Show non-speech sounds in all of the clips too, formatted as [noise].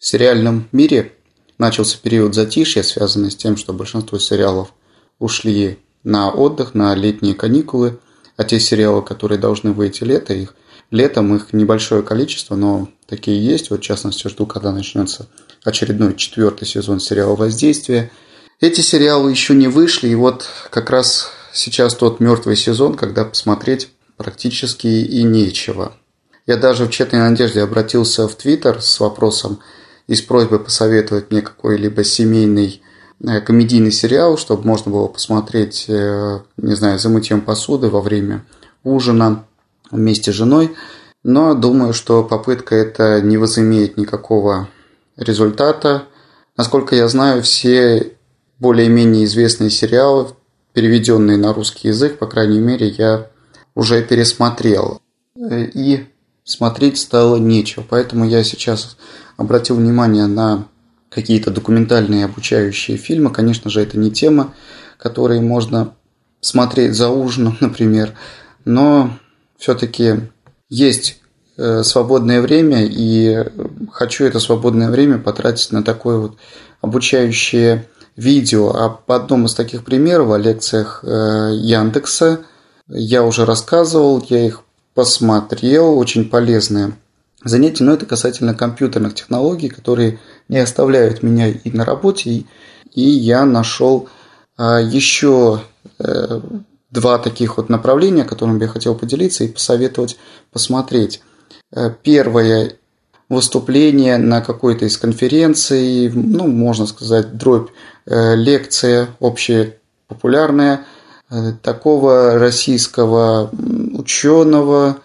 в сериальном мире начался период затишья, связанный с тем, что большинство сериалов ушли на отдых, на летние каникулы, а те сериалы, которые должны выйти лето, их летом их небольшое количество, но такие есть. Вот, в частности, жду, когда начнется очередной четвертый сезон сериала «Воздействие». Эти сериалы еще не вышли, и вот как раз сейчас тот мертвый сезон, когда посмотреть практически и нечего. Я даже в тщетной надежде обратился в Твиттер с вопросом и с просьбой посоветовать мне какой-либо семейный э, комедийный сериал, чтобы можно было посмотреть, э, не знаю, за мытьем посуды во время ужина вместе с женой. Но думаю, что попытка эта не возымеет никакого результата. Насколько я знаю, все более-менее известные сериалы, переведенные на русский язык, по крайней мере, я уже пересмотрел. И смотреть стало нечего. Поэтому я сейчас обратил внимание на какие-то документальные обучающие фильмы. Конечно же, это не тема, которые можно смотреть за ужином, [laughs] например. Но все-таки есть э, свободное время, и хочу это свободное время потратить на такое вот обучающее видео. Об одном из таких примеров о лекциях э, Яндекса я уже рассказывал, я их посмотрел, очень полезные занятия, но это касательно компьютерных технологий, которые не оставляют меня и на работе, и, я нашел а, еще э, два таких вот направления, которыми я хотел поделиться и посоветовать посмотреть. Э, первое выступление на какой-то из конференций, ну, можно сказать, дробь, э, лекция общепопулярная э, такого российского ученого,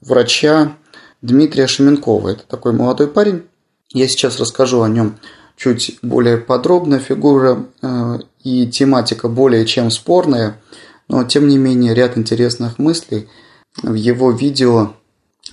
врача Дмитрия Шеменкова. Это такой молодой парень. Я сейчас расскажу о нем чуть более подробно. Фигура и тематика более чем спорная – но, тем не менее, ряд интересных мыслей в его видео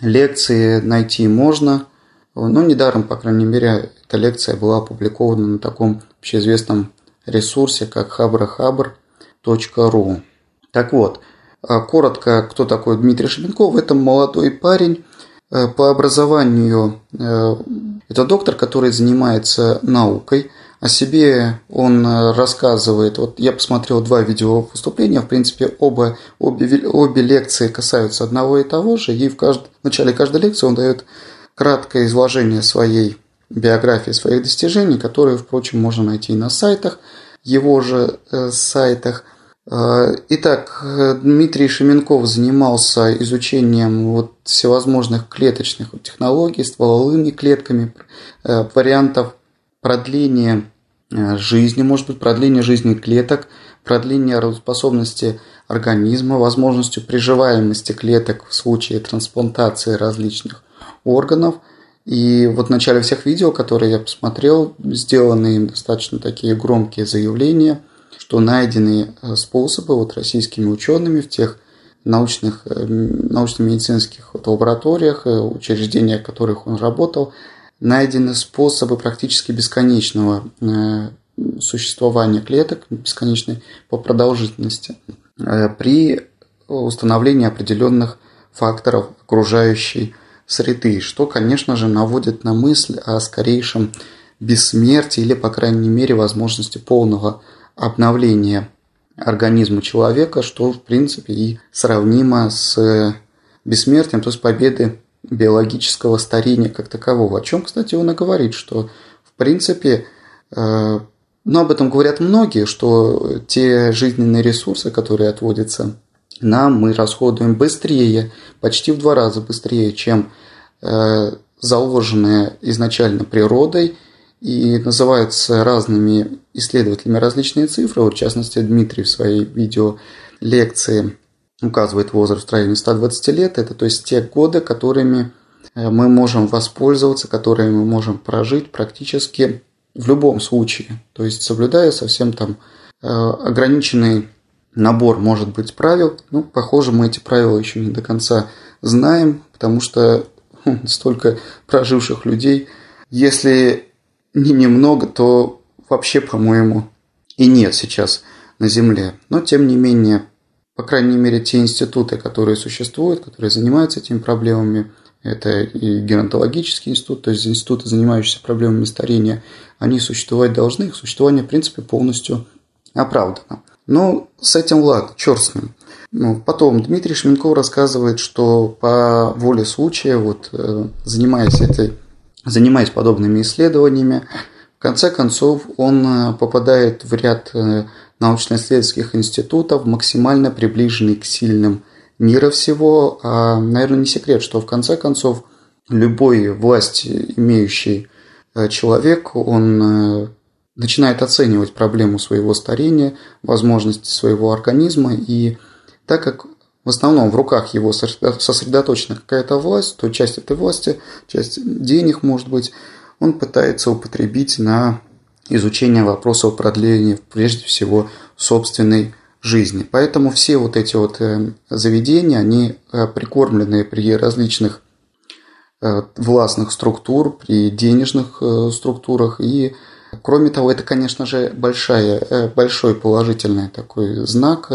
лекции найти можно. Ну, недаром, по крайней мере, эта лекция была опубликована на таком общеизвестном ресурсе, как habrahabr.ru. Так вот, коротко, кто такой Дмитрий Шебенков? Это молодой парень, э, по образованию э, это доктор, который занимается наукой – о себе он э, рассказывает. Вот я посмотрел два видео выступления, в принципе, оба, обе, обе лекции касаются одного и того же, и в, кажд... в начале каждой лекции он дает краткое изложение своей биографии, своих достижений, которые, впрочем, можно найти и на сайтах, его же сайтах. Э, итак, Дмитрий Шеменков занимался изучением вот всевозможных клеточных технологий, стволовыми клетками, э, вариантов продление э, жизни, может быть, продление жизни клеток, продление работоспособности организма, возможностью приживаемости клеток в случае трансплантации различных органов. И вот в начале всех видео, которые я посмотрел, сделаны им достаточно такие громкие заявления, что найдены э, способы вот российскими учеными в тех научных, э, научно-медицинских вот лабораториях, учреждениях, в которых он работал, найдены способы практически бесконечного э, существования клеток, бесконечной по продолжительности, э, при установлении определенных факторов окружающей среды, что, конечно же, наводит на мысль о скорейшем бессмертии или, по крайней мере, возможности полного обновления организма человека, что, в принципе, и сравнимо с бессмертием, то есть победы биологического старения как такового. О чем, кстати, он и говорит, что в принципе, э, ну об этом говорят многие, что те жизненные ресурсы, которые отводятся нам, мы расходуем быстрее, почти в два раза быстрее, чем э, заложенные изначально природой, и называются разными исследователями различные цифры. Вот, в частности, Дмитрий в своей видео лекции указывает возраст в районе 120 лет. Это то есть те годы, которыми э, мы можем воспользоваться, которые мы можем прожить практически в любом случае. То есть соблюдая совсем там э, ограниченный набор, может быть, правил. Ну, похоже, мы эти правила еще не до конца знаем, потому что хм, столько проживших людей, если не немного, то вообще, по-моему, и нет сейчас на Земле. Но, тем не менее, по крайней мере, те институты, которые существуют, которые занимаются этими проблемами, это и геронтологический институт, то есть институты, занимающиеся проблемами старения, они существовать должны, их существование, в принципе, полностью оправдано. Но с этим ладно, черт с ним. Ну, потом Дмитрий Шменков рассказывает, что по воле случая, вот, э, занимаясь, этой, занимаясь подобными исследованиями, в конце концов он э, попадает в ряд э, научно-исследовательских институтов, максимально приближенный к сильным мира всего. А, наверное, не секрет, что в конце концов любой власть имеющий человек, он начинает оценивать проблему своего старения, возможности своего организма, и так как в основном в руках его сосредоточена какая-то власть, то часть этой власти, часть денег, может быть, он пытается употребить на изучение вопросов продления, прежде всего, собственной жизни. Поэтому все вот эти вот э, заведения, они э, прикормлены при различных э, властных структур, при денежных структурах и Кроме того, это, конечно же, большая, большой положительный такой знак.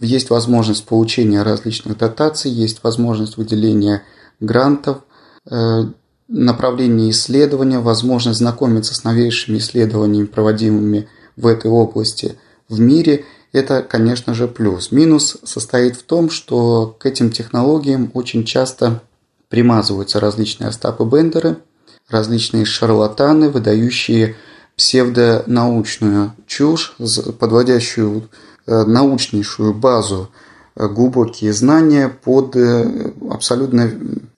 Есть возможность получения различных дотаций, есть возможность выделения грантов, э, направление исследования, возможность знакомиться с новейшими исследованиями, проводимыми в этой области в мире. Это, конечно же, плюс. Минус состоит в том, что к этим технологиям очень часто примазываются различные Остапы Бендеры, различные шарлатаны, выдающие псевдонаучную чушь, подводящую научнейшую базу, э, глубокие знания под э, абсолютно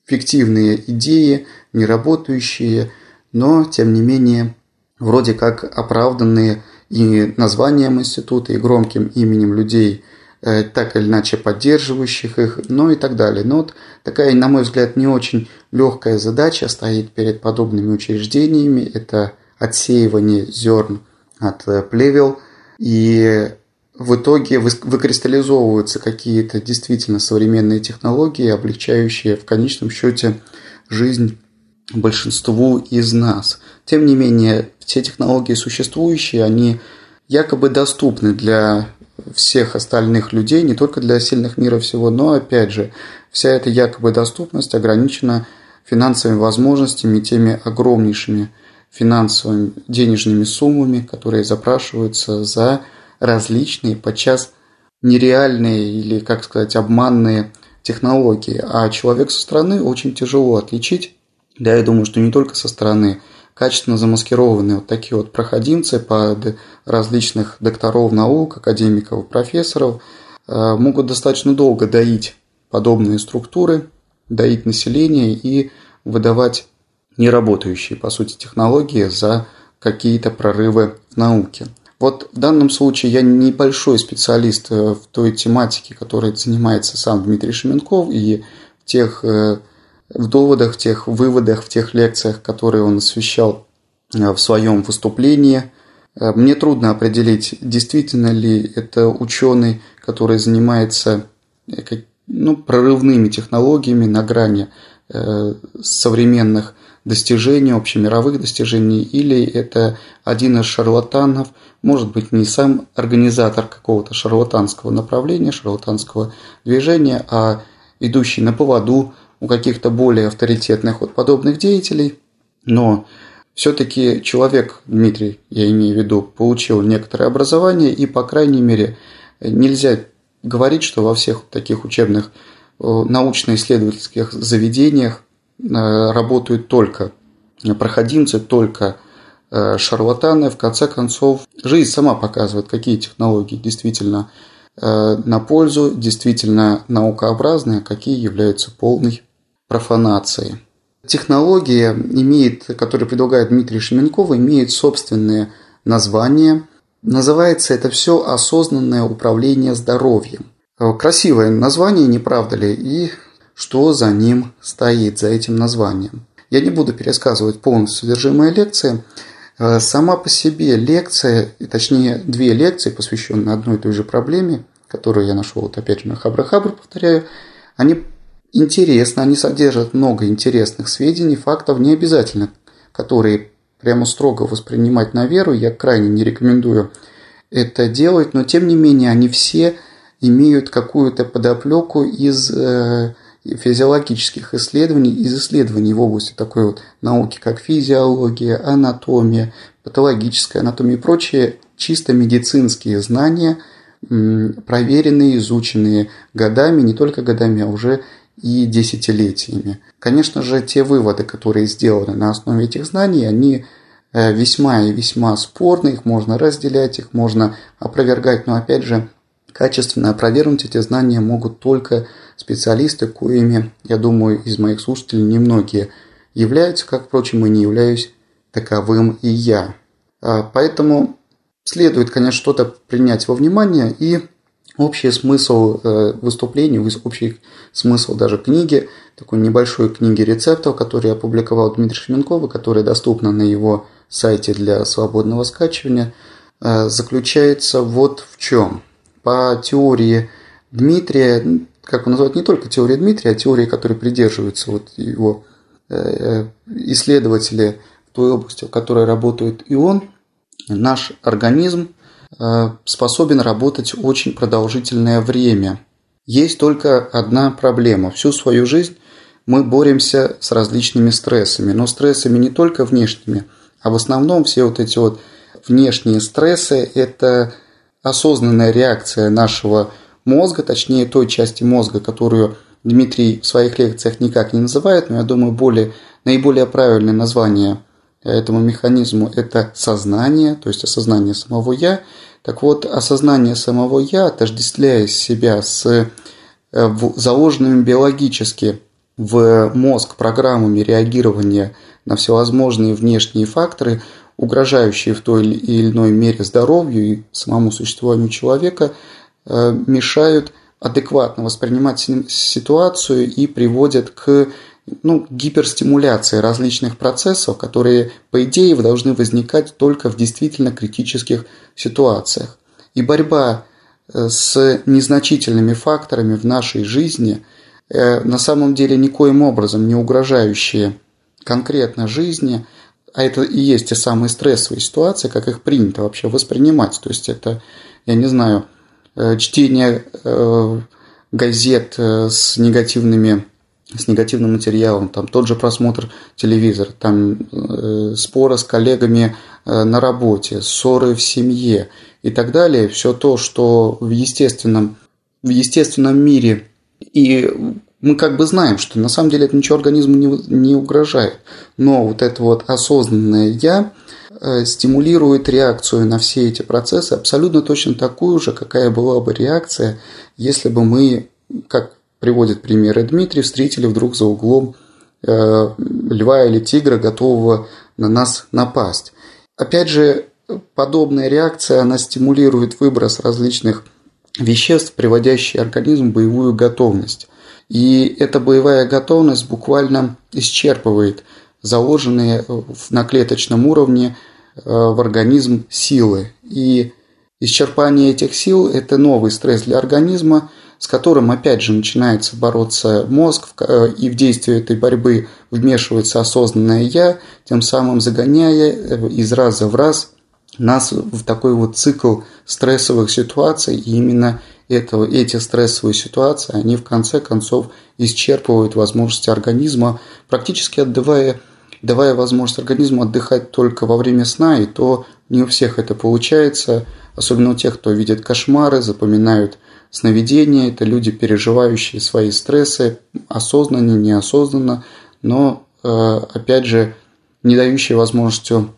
фиктивные идеи, не работающие, но, тем не менее, вроде как оправданные и названием института, и громким именем людей, так или иначе поддерживающих их, ну и так далее. Но вот такая, на мой взгляд, не очень легкая задача стоит перед подобными учреждениями. Это отсеивание зерн от э, плевел, и в итоге выкристаллизовываются какие-то действительно современные технологии, облегчающие в конечном счете жизнь большинству из нас. Тем не менее, все технологии существующие, они якобы доступны для всех остальных людей, не только для сильных мира всего, но опять же, вся эта якобы доступность ограничена финансовыми возможностями, теми огромнейшими финансовыми денежными суммами, которые запрашиваются за различные, подчас нереальные или, как сказать, обманные технологии. А человек со стороны очень тяжело отличить. Да, я думаю, что не только со стороны качественно замаскированные вот такие вот проходимцы под различных докторов наук, академиков, профессоров э, могут достаточно долго доить подобные структуры, доить население и выдавать неработающие, по сути, технологии за какие-то прорывы в науке. Вот в данном случае я небольшой специалист э, в той тематике, которой занимается сам Дмитрий Шеменков, и в тех э, в доводах, в тех выводах, в тех лекциях, которые он освещал э, в своем выступлении. Мне трудно определить, действительно ли это ученый, который занимается ну, прорывными технологиями на грани современных достижений, общемировых достижений, или это один из шарлатанов, может быть, не сам организатор какого-то шарлатанского направления, шарлатанского движения, а идущий на поводу у каких-то более авторитетных вот подобных деятелей. Но все-таки человек, Дмитрий, я имею в виду, получил некоторое образование, и, по крайней мере, нельзя говорить, что во всех таких учебных э, научно-исследовательских заведениях работают только проходимцы, только э, шарлатаны. В конце концов, жизнь сама показывает, какие технологии действительно э, на пользу, действительно наукообразные, а какие являются полной профанацией. Технология, имеет, которую предлагает Дмитрий Шеменков, имеет собственное название. Называется это все «Осознанное управление здоровьем». Красивое название, не правда ли? И что за ним стоит, за этим названием. Я не буду пересказывать полностью содержимое лекции. Э, сама по себе лекция, точнее две лекции, посвященные одной и той же проблеме, которую я нашел вот опять же на Хабра-Хабр, повторяю, они интересны, они содержат много интересных сведений, фактов, не обязательно, которые прямо строго воспринимать на веру, я крайне не рекомендую это делать, но тем не менее они все имеют какую-то подоплеку из э, физиологических исследований, из исследований в области такой вот науки, как физиология, анатомия, патологическая анатомия и прочие чисто медицинские знания, проверенные, изученные годами, не только годами, а уже и десятилетиями. Конечно же, те выводы, которые сделаны на основе этих знаний, они э, весьма и весьма спорны, их можно разделять, их можно опровергать, но опять же, качественно опровергнуть эти знания могут только специалисты, коими, я думаю, из моих слушателей немногие являются, как, впрочем, и не являюсь таковым и я. А, поэтому следует, конечно, что-то принять во внимание и общий смысл э, выступлений, общий смысл даже книги, такой небольшой книги рецептов, которую опубликовал Дмитрий Шеменков, и которая доступна на его сайте для свободного скачивания, э, заключается вот в чем. По теории Дмитрия, как он называет, не только теория Дмитрия, а теории, которые придерживаются вот его э, исследователи в той области, в которой работает и он, наш организм Э, способен работать очень продолжительное время. Есть только одна проблема. Всю свою жизнь мы боремся с различными стрессами. Но стрессами не только внешними, а в основном все вот эти вот внешние стрессы – это осознанная реакция нашего мозга, точнее той части мозга, которую Дмитрий в своих лекциях никак не называет, но я думаю, более, наиболее правильное название этому механизму – это сознание, то есть осознание самого «я». Так вот, осознание самого «я», отождествляя себя с э, заложенными биологически в мозг программами реагирования на всевозможные внешние факторы, угрожающие в той или иной мере здоровью и самому существованию человека, мешают адекватно воспринимать ситуацию и приводят к ну, гиперстимуляции различных процессов, которые, по идее, должны возникать только в действительно критических ситуациях. И борьба э, с незначительными факторами в нашей жизни э, на самом деле никоим образом не угрожающие конкретно жизни, а это и есть те самые стрессовые ситуации, как их принято вообще воспринимать. То есть это, я не знаю, э, чтение газет с негативными с негативным материалом, там тот же просмотр телевизора, там э, споры с коллегами э, на работе, ссоры в семье и так далее, все то, что в естественном, в естественном мире и мы как бы знаем, что на самом деле это ничего организму не, не угрожает, но вот это вот осознанное «я» э, стимулирует реакцию на все эти процессы абсолютно точно такую же, какая была бы реакция, если бы мы, как приводит примеры Дмитрий, встретили вдруг за углом э, льва или тигра, готового на нас напасть. Опять же, подобная реакция, она стимулирует выброс различных веществ, приводящих организм в боевую готовность. И эта боевая готовность буквально исчерпывает заложенные на клеточном уровне э, в организм силы. И исчерпание этих сил – это новый стресс для организма, с которым опять же начинается бороться мозг, э, и в действие этой борьбы вмешивается осознанное «я», тем самым загоняя э, из раза в раз нас в такой вот цикл стрессовых ситуаций, и именно этого, эти стрессовые ситуации, они в конце концов исчерпывают возможности организма, практически отдавая, давая возможность организму отдыхать только во время сна, и то не у всех это получается, особенно у тех, кто видит кошмары, запоминают Сновидения – это люди, переживающие свои стрессы, осознанно, неосознанно, но, э, опять же, не дающие возможностью,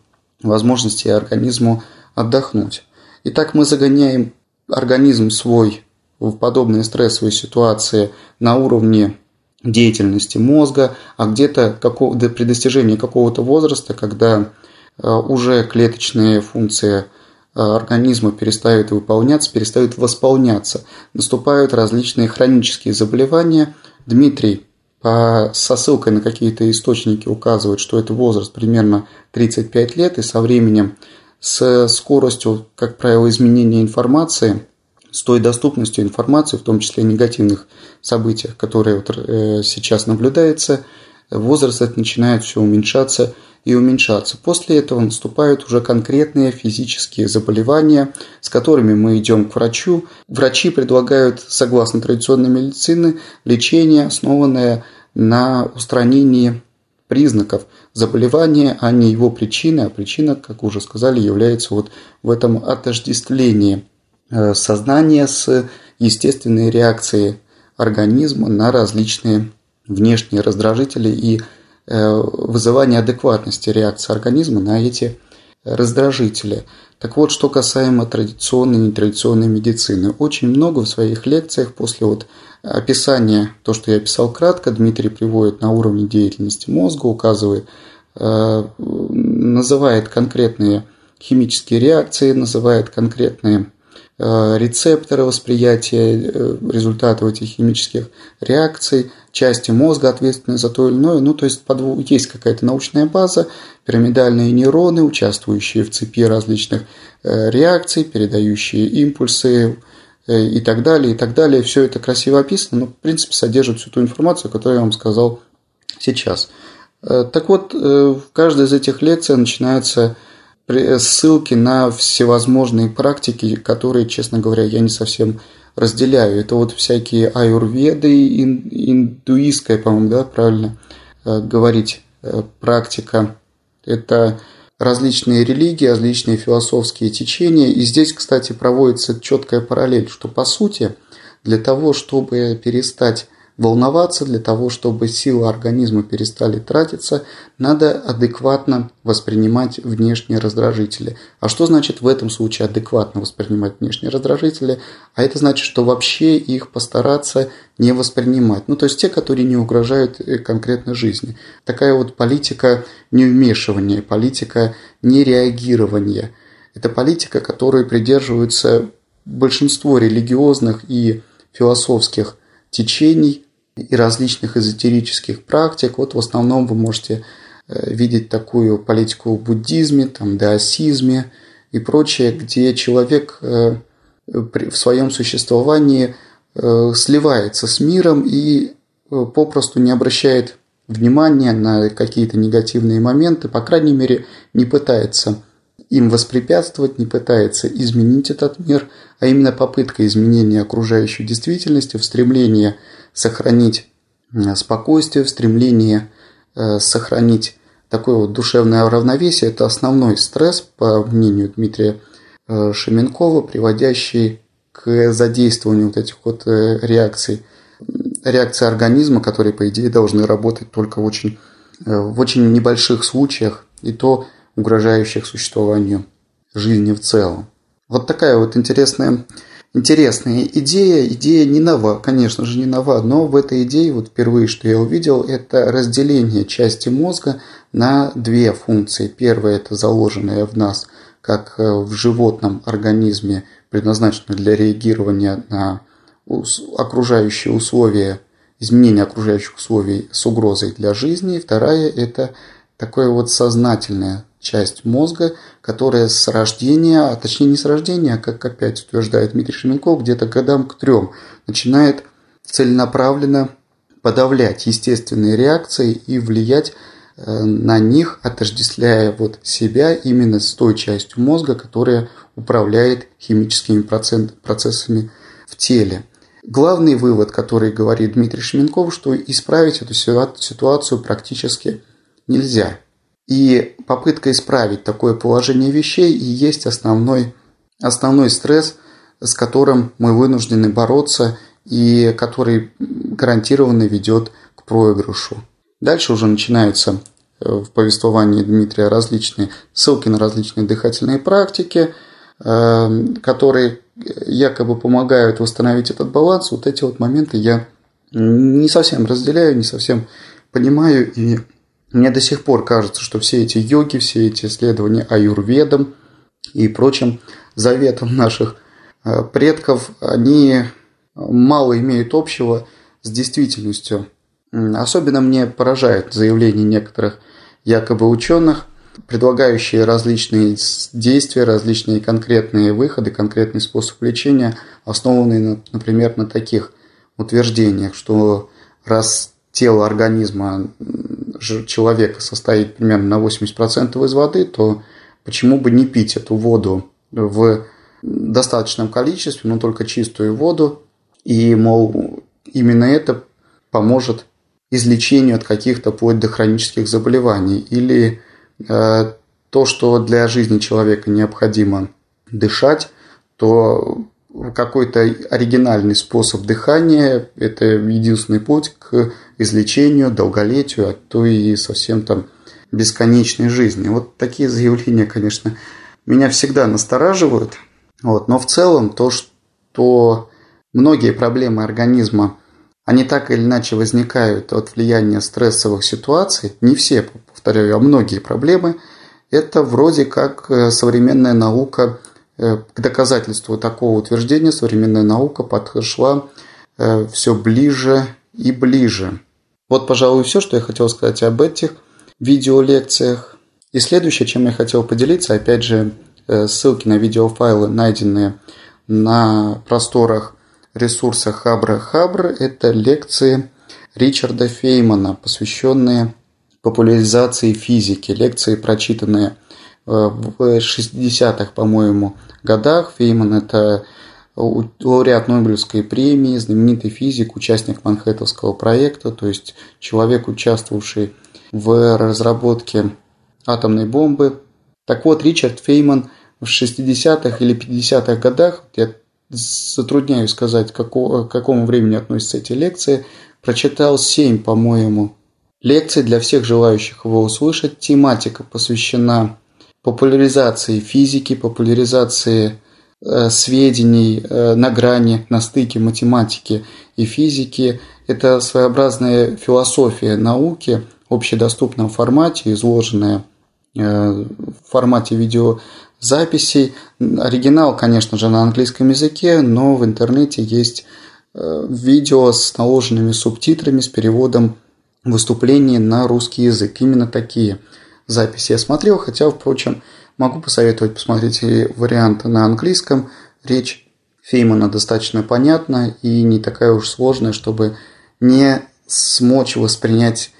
возможности организму отдохнуть. Итак, мы загоняем организм свой в подобные стрессовые ситуации на уровне деятельности мозга, а где-то при достижении какого-то возраста, когда э, уже клеточные функции – Э, организма перестают выполняться, перестают восполняться. Наступают различные хронические заболевания. Дмитрий со ссылкой на какие-то источники указывает, что это возраст примерно 35 лет, и со временем с скоростью, как правило, изменения информации, с той доступностью информации, в том числе негативных событиях, которые вот, э, сейчас наблюдается, возраст начинает все уменьшаться и уменьшаться. После этого наступают уже конкретные физические заболевания, с которыми мы идем к врачу. Врачи предлагают, согласно традиционной медицины, лечение, основанное на устранении признаков заболевания, а не его причины. А причина, как уже сказали, является вот в этом отождествлении э, сознания с естественной реакцией организма на различные внешние раздражители и э, вызывание адекватности реакции организма на эти раздражители. Так вот, что касаемо традиционной и нетрадиционной медицины. Очень много в своих лекциях после вот описания, то, что я описал кратко, Дмитрий приводит на уровне деятельности мозга, указывает, э, называет конкретные химические реакции, называет конкретные Э, рецепторы восприятия э, результатов этих химических реакций, части мозга ответственны за то или иное. Ну, то есть есть какая-то научная база, пирамидальные нейроны, участвующие в цепи различных э, реакций, передающие импульсы и так далее, и так далее. Все это красиво описано, но, в принципе, содержит всю ту информацию, которую я вам сказал сейчас. Так вот, в каждой из этих лекций начинается ссылки на всевозможные практики, которые, честно говоря, я не совсем разделяю. Это вот всякие аюрведы, индуистская, по-моему, да, правильно э, говорить, э, практика. Это различные религии, различные философские течения. И здесь, кстати, проводится четкая параллель, что по сути для того, чтобы перестать волноваться для того, чтобы силы организма перестали тратиться, надо адекватно воспринимать внешние раздражители. А что значит в этом случае адекватно воспринимать внешние раздражители? А это значит, что вообще их постараться не воспринимать. Ну, то есть те, которые не угрожают э, конкретной жизни. Такая вот политика невмешивания, политика нереагирования. Это политика, которой придерживаются большинство религиозных и философских течений и различных эзотерических практик. Вот в основном вы можете э, видеть такую политику в буддизме, там, даосизме и прочее, где человек э, в своем существовании э, сливается с миром и попросту не обращает внимания на какие-то негативные моменты, по крайней мере, не пытается им воспрепятствовать, не пытается изменить этот мир, а именно попытка изменения окружающей действительности в стремлении сохранить э, спокойствие, в стремлении э, сохранить такое вот душевное равновесие, это основной стресс, по мнению Дмитрия э, Шеменкова, приводящий к задействованию вот этих вот реакций, реакций организма, которые, по идее, должны работать только в очень, в очень небольших случаях, и то угрожающих существованию жизни в целом. Вот такая вот интересная, интересная идея. Идея не нова, конечно же, не нова, но в этой идее вот впервые, что я увидел, это разделение части мозга на две функции. Первая – это заложенная в нас, как э, в животном организме, предназначенная для реагирования на окружающие условия, изменение окружающих условий с угрозой для жизни. Вторая – это такое вот сознательное часть мозга, которая с рождения, а точнее не с рождения, а как опять утверждает Дмитрий Шеменков, где-то годам к трем начинает целенаправленно подавлять естественные реакции и влиять э, на них, отождествляя вот себя именно с той частью мозга, которая управляет химическими процессами в теле. Главный вывод, который говорит Дмитрий Шеменков, что исправить эту ситуацию практически нельзя. И попытка исправить такое положение вещей и есть основной, основной стресс, с которым мы вынуждены бороться и который гарантированно ведет к проигрышу. Дальше уже начинаются э, в повествовании Дмитрия различные ссылки на различные дыхательные практики, э, которые якобы помогают восстановить этот баланс. Вот эти вот моменты я не совсем разделяю, не совсем понимаю и мне до сих пор кажется, что все эти йоги, все эти исследования аюрведом и прочим заветам наших э, предков, они мало имеют общего с действительностью. Особенно мне поражает заявление некоторых якобы ученых, предлагающие различные действия, различные конкретные выходы, конкретный способ лечения, основанные, например, на таких утверждениях, что раз тело организма человека состоит примерно на 80% из воды, то почему бы не пить эту воду в достаточном количестве, но только чистую воду, и, мол, именно это поможет излечению от каких-то вплоть до хронических заболеваний. Или э, то, что для жизни человека необходимо дышать, то какой-то оригинальный способ дыхания – это единственный путь к излечению, долголетию, а то и совсем там бесконечной жизни. Вот такие заявления, конечно, меня всегда настораживают. Вот. Но в целом то, что многие проблемы организма, они так или иначе возникают от влияния стрессовых ситуаций, не все, повторяю, а многие проблемы, это вроде как э, современная наука, к доказательству такого утверждения современная наука подошла э, все ближе и ближе. Вот, пожалуй, все, что я хотел сказать об этих видеолекциях. И следующее, чем я хотел поделиться, опять же, ссылки на видеофайлы, найденные на просторах ресурса Хабра Хабр, это лекции Ричарда Феймана, посвященные популяризации физики, лекции, прочитанные э, в 60-х, по-моему, годах. Фейман – это лауреат Нобелевской премии, знаменитый физик, участник Манхэттенского проекта, то есть человек, участвовавший в разработке атомной бомбы. Так вот, Ричард Фейман в 60-х или 50-х годах, я затрудняюсь сказать, к какому времени относятся эти лекции, прочитал 7, по-моему, лекций для всех желающих его услышать. Тематика посвящена популяризации физики, популяризации э, сведений э, на грани, на стыке математики и физики. Это своеобразная философия науки в общедоступном формате, изложенная э, в формате видеозаписей. Оригинал, конечно же, на английском языке, но в интернете есть видео с наложенными субтитрами, с переводом выступлений на русский язык. Именно такие записи я смотрел, хотя, впрочем, могу посоветовать посмотреть и варианты на английском. Речь Феймана достаточно понятна и не такая уж сложная, чтобы не смочь воспринять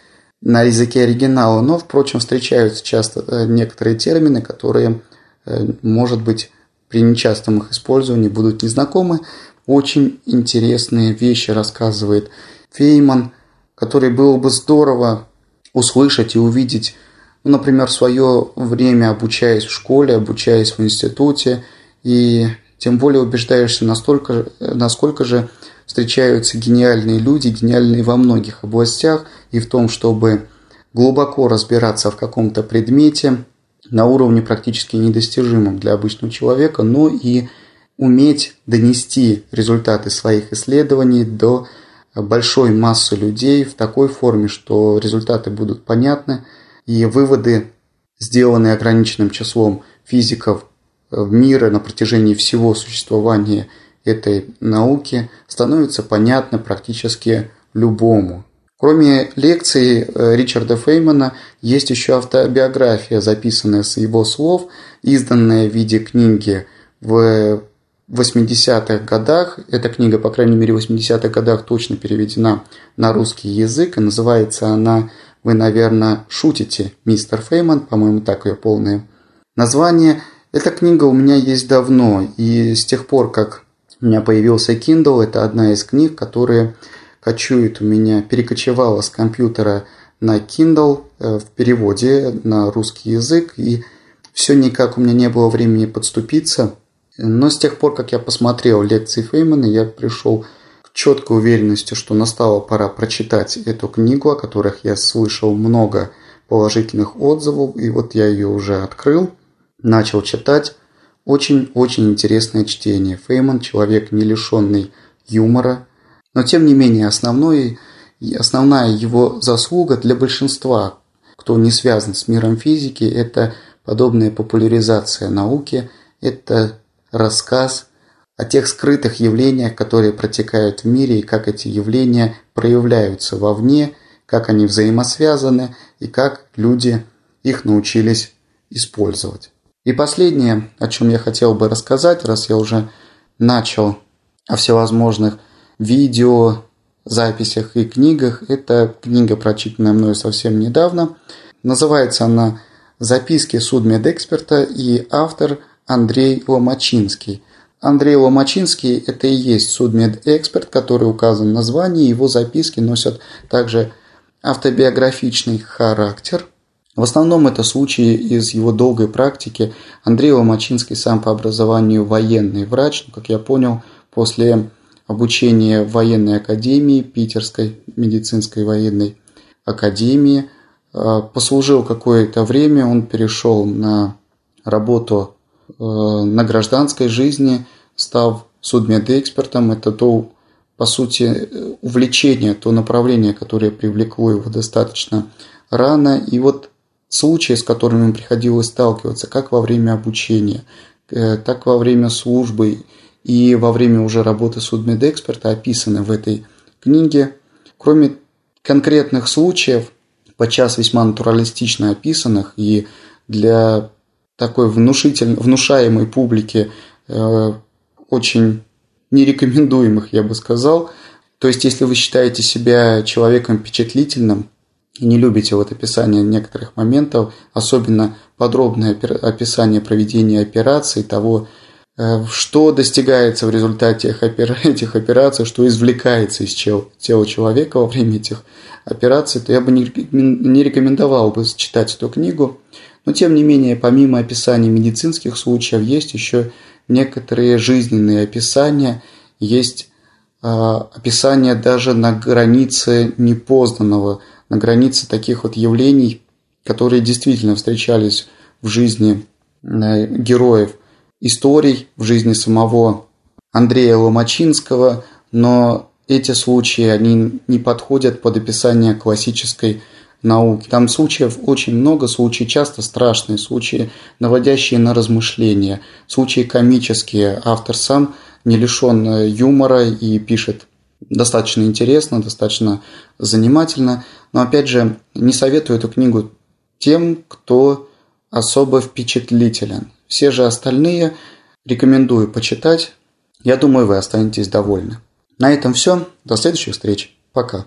на языке оригинала. Но, впрочем, встречаются часто э, некоторые термины, которые, э, может быть, при нечастом их использовании будут незнакомы. Очень интересные вещи рассказывает Фейман – который было бы здорово услышать и увидеть, например, свое время обучаясь в школе, обучаясь в институте, и тем более убеждаешься настолько, насколько же встречаются гениальные люди, гениальные во многих областях, и в том, чтобы глубоко разбираться в каком-то предмете на уровне практически недостижимом для обычного человека, но и уметь донести результаты своих исследований до большой массы людей в такой форме, что результаты будут понятны, и выводы, сделанные ограниченным числом физиков в мире на протяжении всего существования этой науки, становятся понятны практически любому. Кроме лекций э, Ричарда Феймана, есть еще автобиография, записанная с его слов, изданная в виде книги в 80-х годах, эта книга, по крайней мере, в 80-х годах точно переведена на русский язык, и называется она «Вы, наверное, шутите, мистер Фейман», по-моему, так ее полное название. Эта книга у меня есть давно, и с тех пор, как у меня появился Kindle, это одна из книг, которые кочует у меня, перекочевала с компьютера на Kindle э, в переводе на русский язык, и все никак у меня не было времени подступиться – но с тех пор, как я посмотрел лекции Феймана, я пришел четкой уверенности, что настала пора прочитать эту книгу, о которых я слышал много положительных отзывов, и вот я ее уже открыл, начал читать. Очень-очень интересное чтение. Фейман – человек, не лишенный юмора, но тем не менее основной, основная его заслуга для большинства, кто не связан с миром физики, это подобная популяризация науки, это рассказ о тех скрытых явлениях, которые протекают в мире, и как эти явления проявляются вовне, как они взаимосвязаны и как люди их научились использовать. И последнее, о чем я хотел бы рассказать, раз я уже начал о всевозможных видео, записях и книгах. Это книга, прочитанная мною совсем недавно. Называется она «Записки судмедэксперта» и автор Андрей Ломачинский. Андрей Ломачинский – это и есть судмедэксперт, который указан в названии. Его записки носят также автобиографичный характер. В основном это случаи из его долгой практики. Андрей Ломачинский сам по образованию военный врач, но, как я понял, после обучения в военной академии, Питерской медицинской военной академии, э, послужил какое-то время, он перешел на работу на гражданской жизни, став судмедэкспертом. Это то, по сути, увлечение, то направление, которое привлекло его достаточно рано. И вот случаи, с которыми приходилось сталкиваться, как во время обучения, э, так во время службы и во время уже работы судмедэксперта описаны в этой книге. Кроме конкретных случаев, подчас весьма натуралистично описанных и для такой внушитель, внушаемой публики э, очень нерекомендуемых, я бы сказал. То есть, если вы считаете себя человеком впечатлительным, и не любите вот описание некоторых моментов, особенно подробное описание проведения операций, того, э, что достигается в результате [laughs] этих операций, что извлекается из тела человека во время этих операций, то я бы не рекомендовал бы читать эту книгу. Но тем не менее, помимо описания медицинских случаев, есть еще некоторые жизненные описания, есть э, описание даже на границе непознанного – на границе таких вот явлений, которые действительно встречались в жизни э, героев историй, в жизни самого Андрея Ломачинского, но эти случаи, они не подходят под описание классической науки. Там случаев очень много, случаи часто страшные, случаи, наводящие на размышления, случаи комические. Автор сам не лишен э, юмора и пишет достаточно интересно, достаточно занимательно. Но опять же, не советую эту книгу тем, кто особо впечатлителен. Все же остальные рекомендую почитать. Я думаю, вы останетесь довольны. На этом все. До следующих встреч. Пока.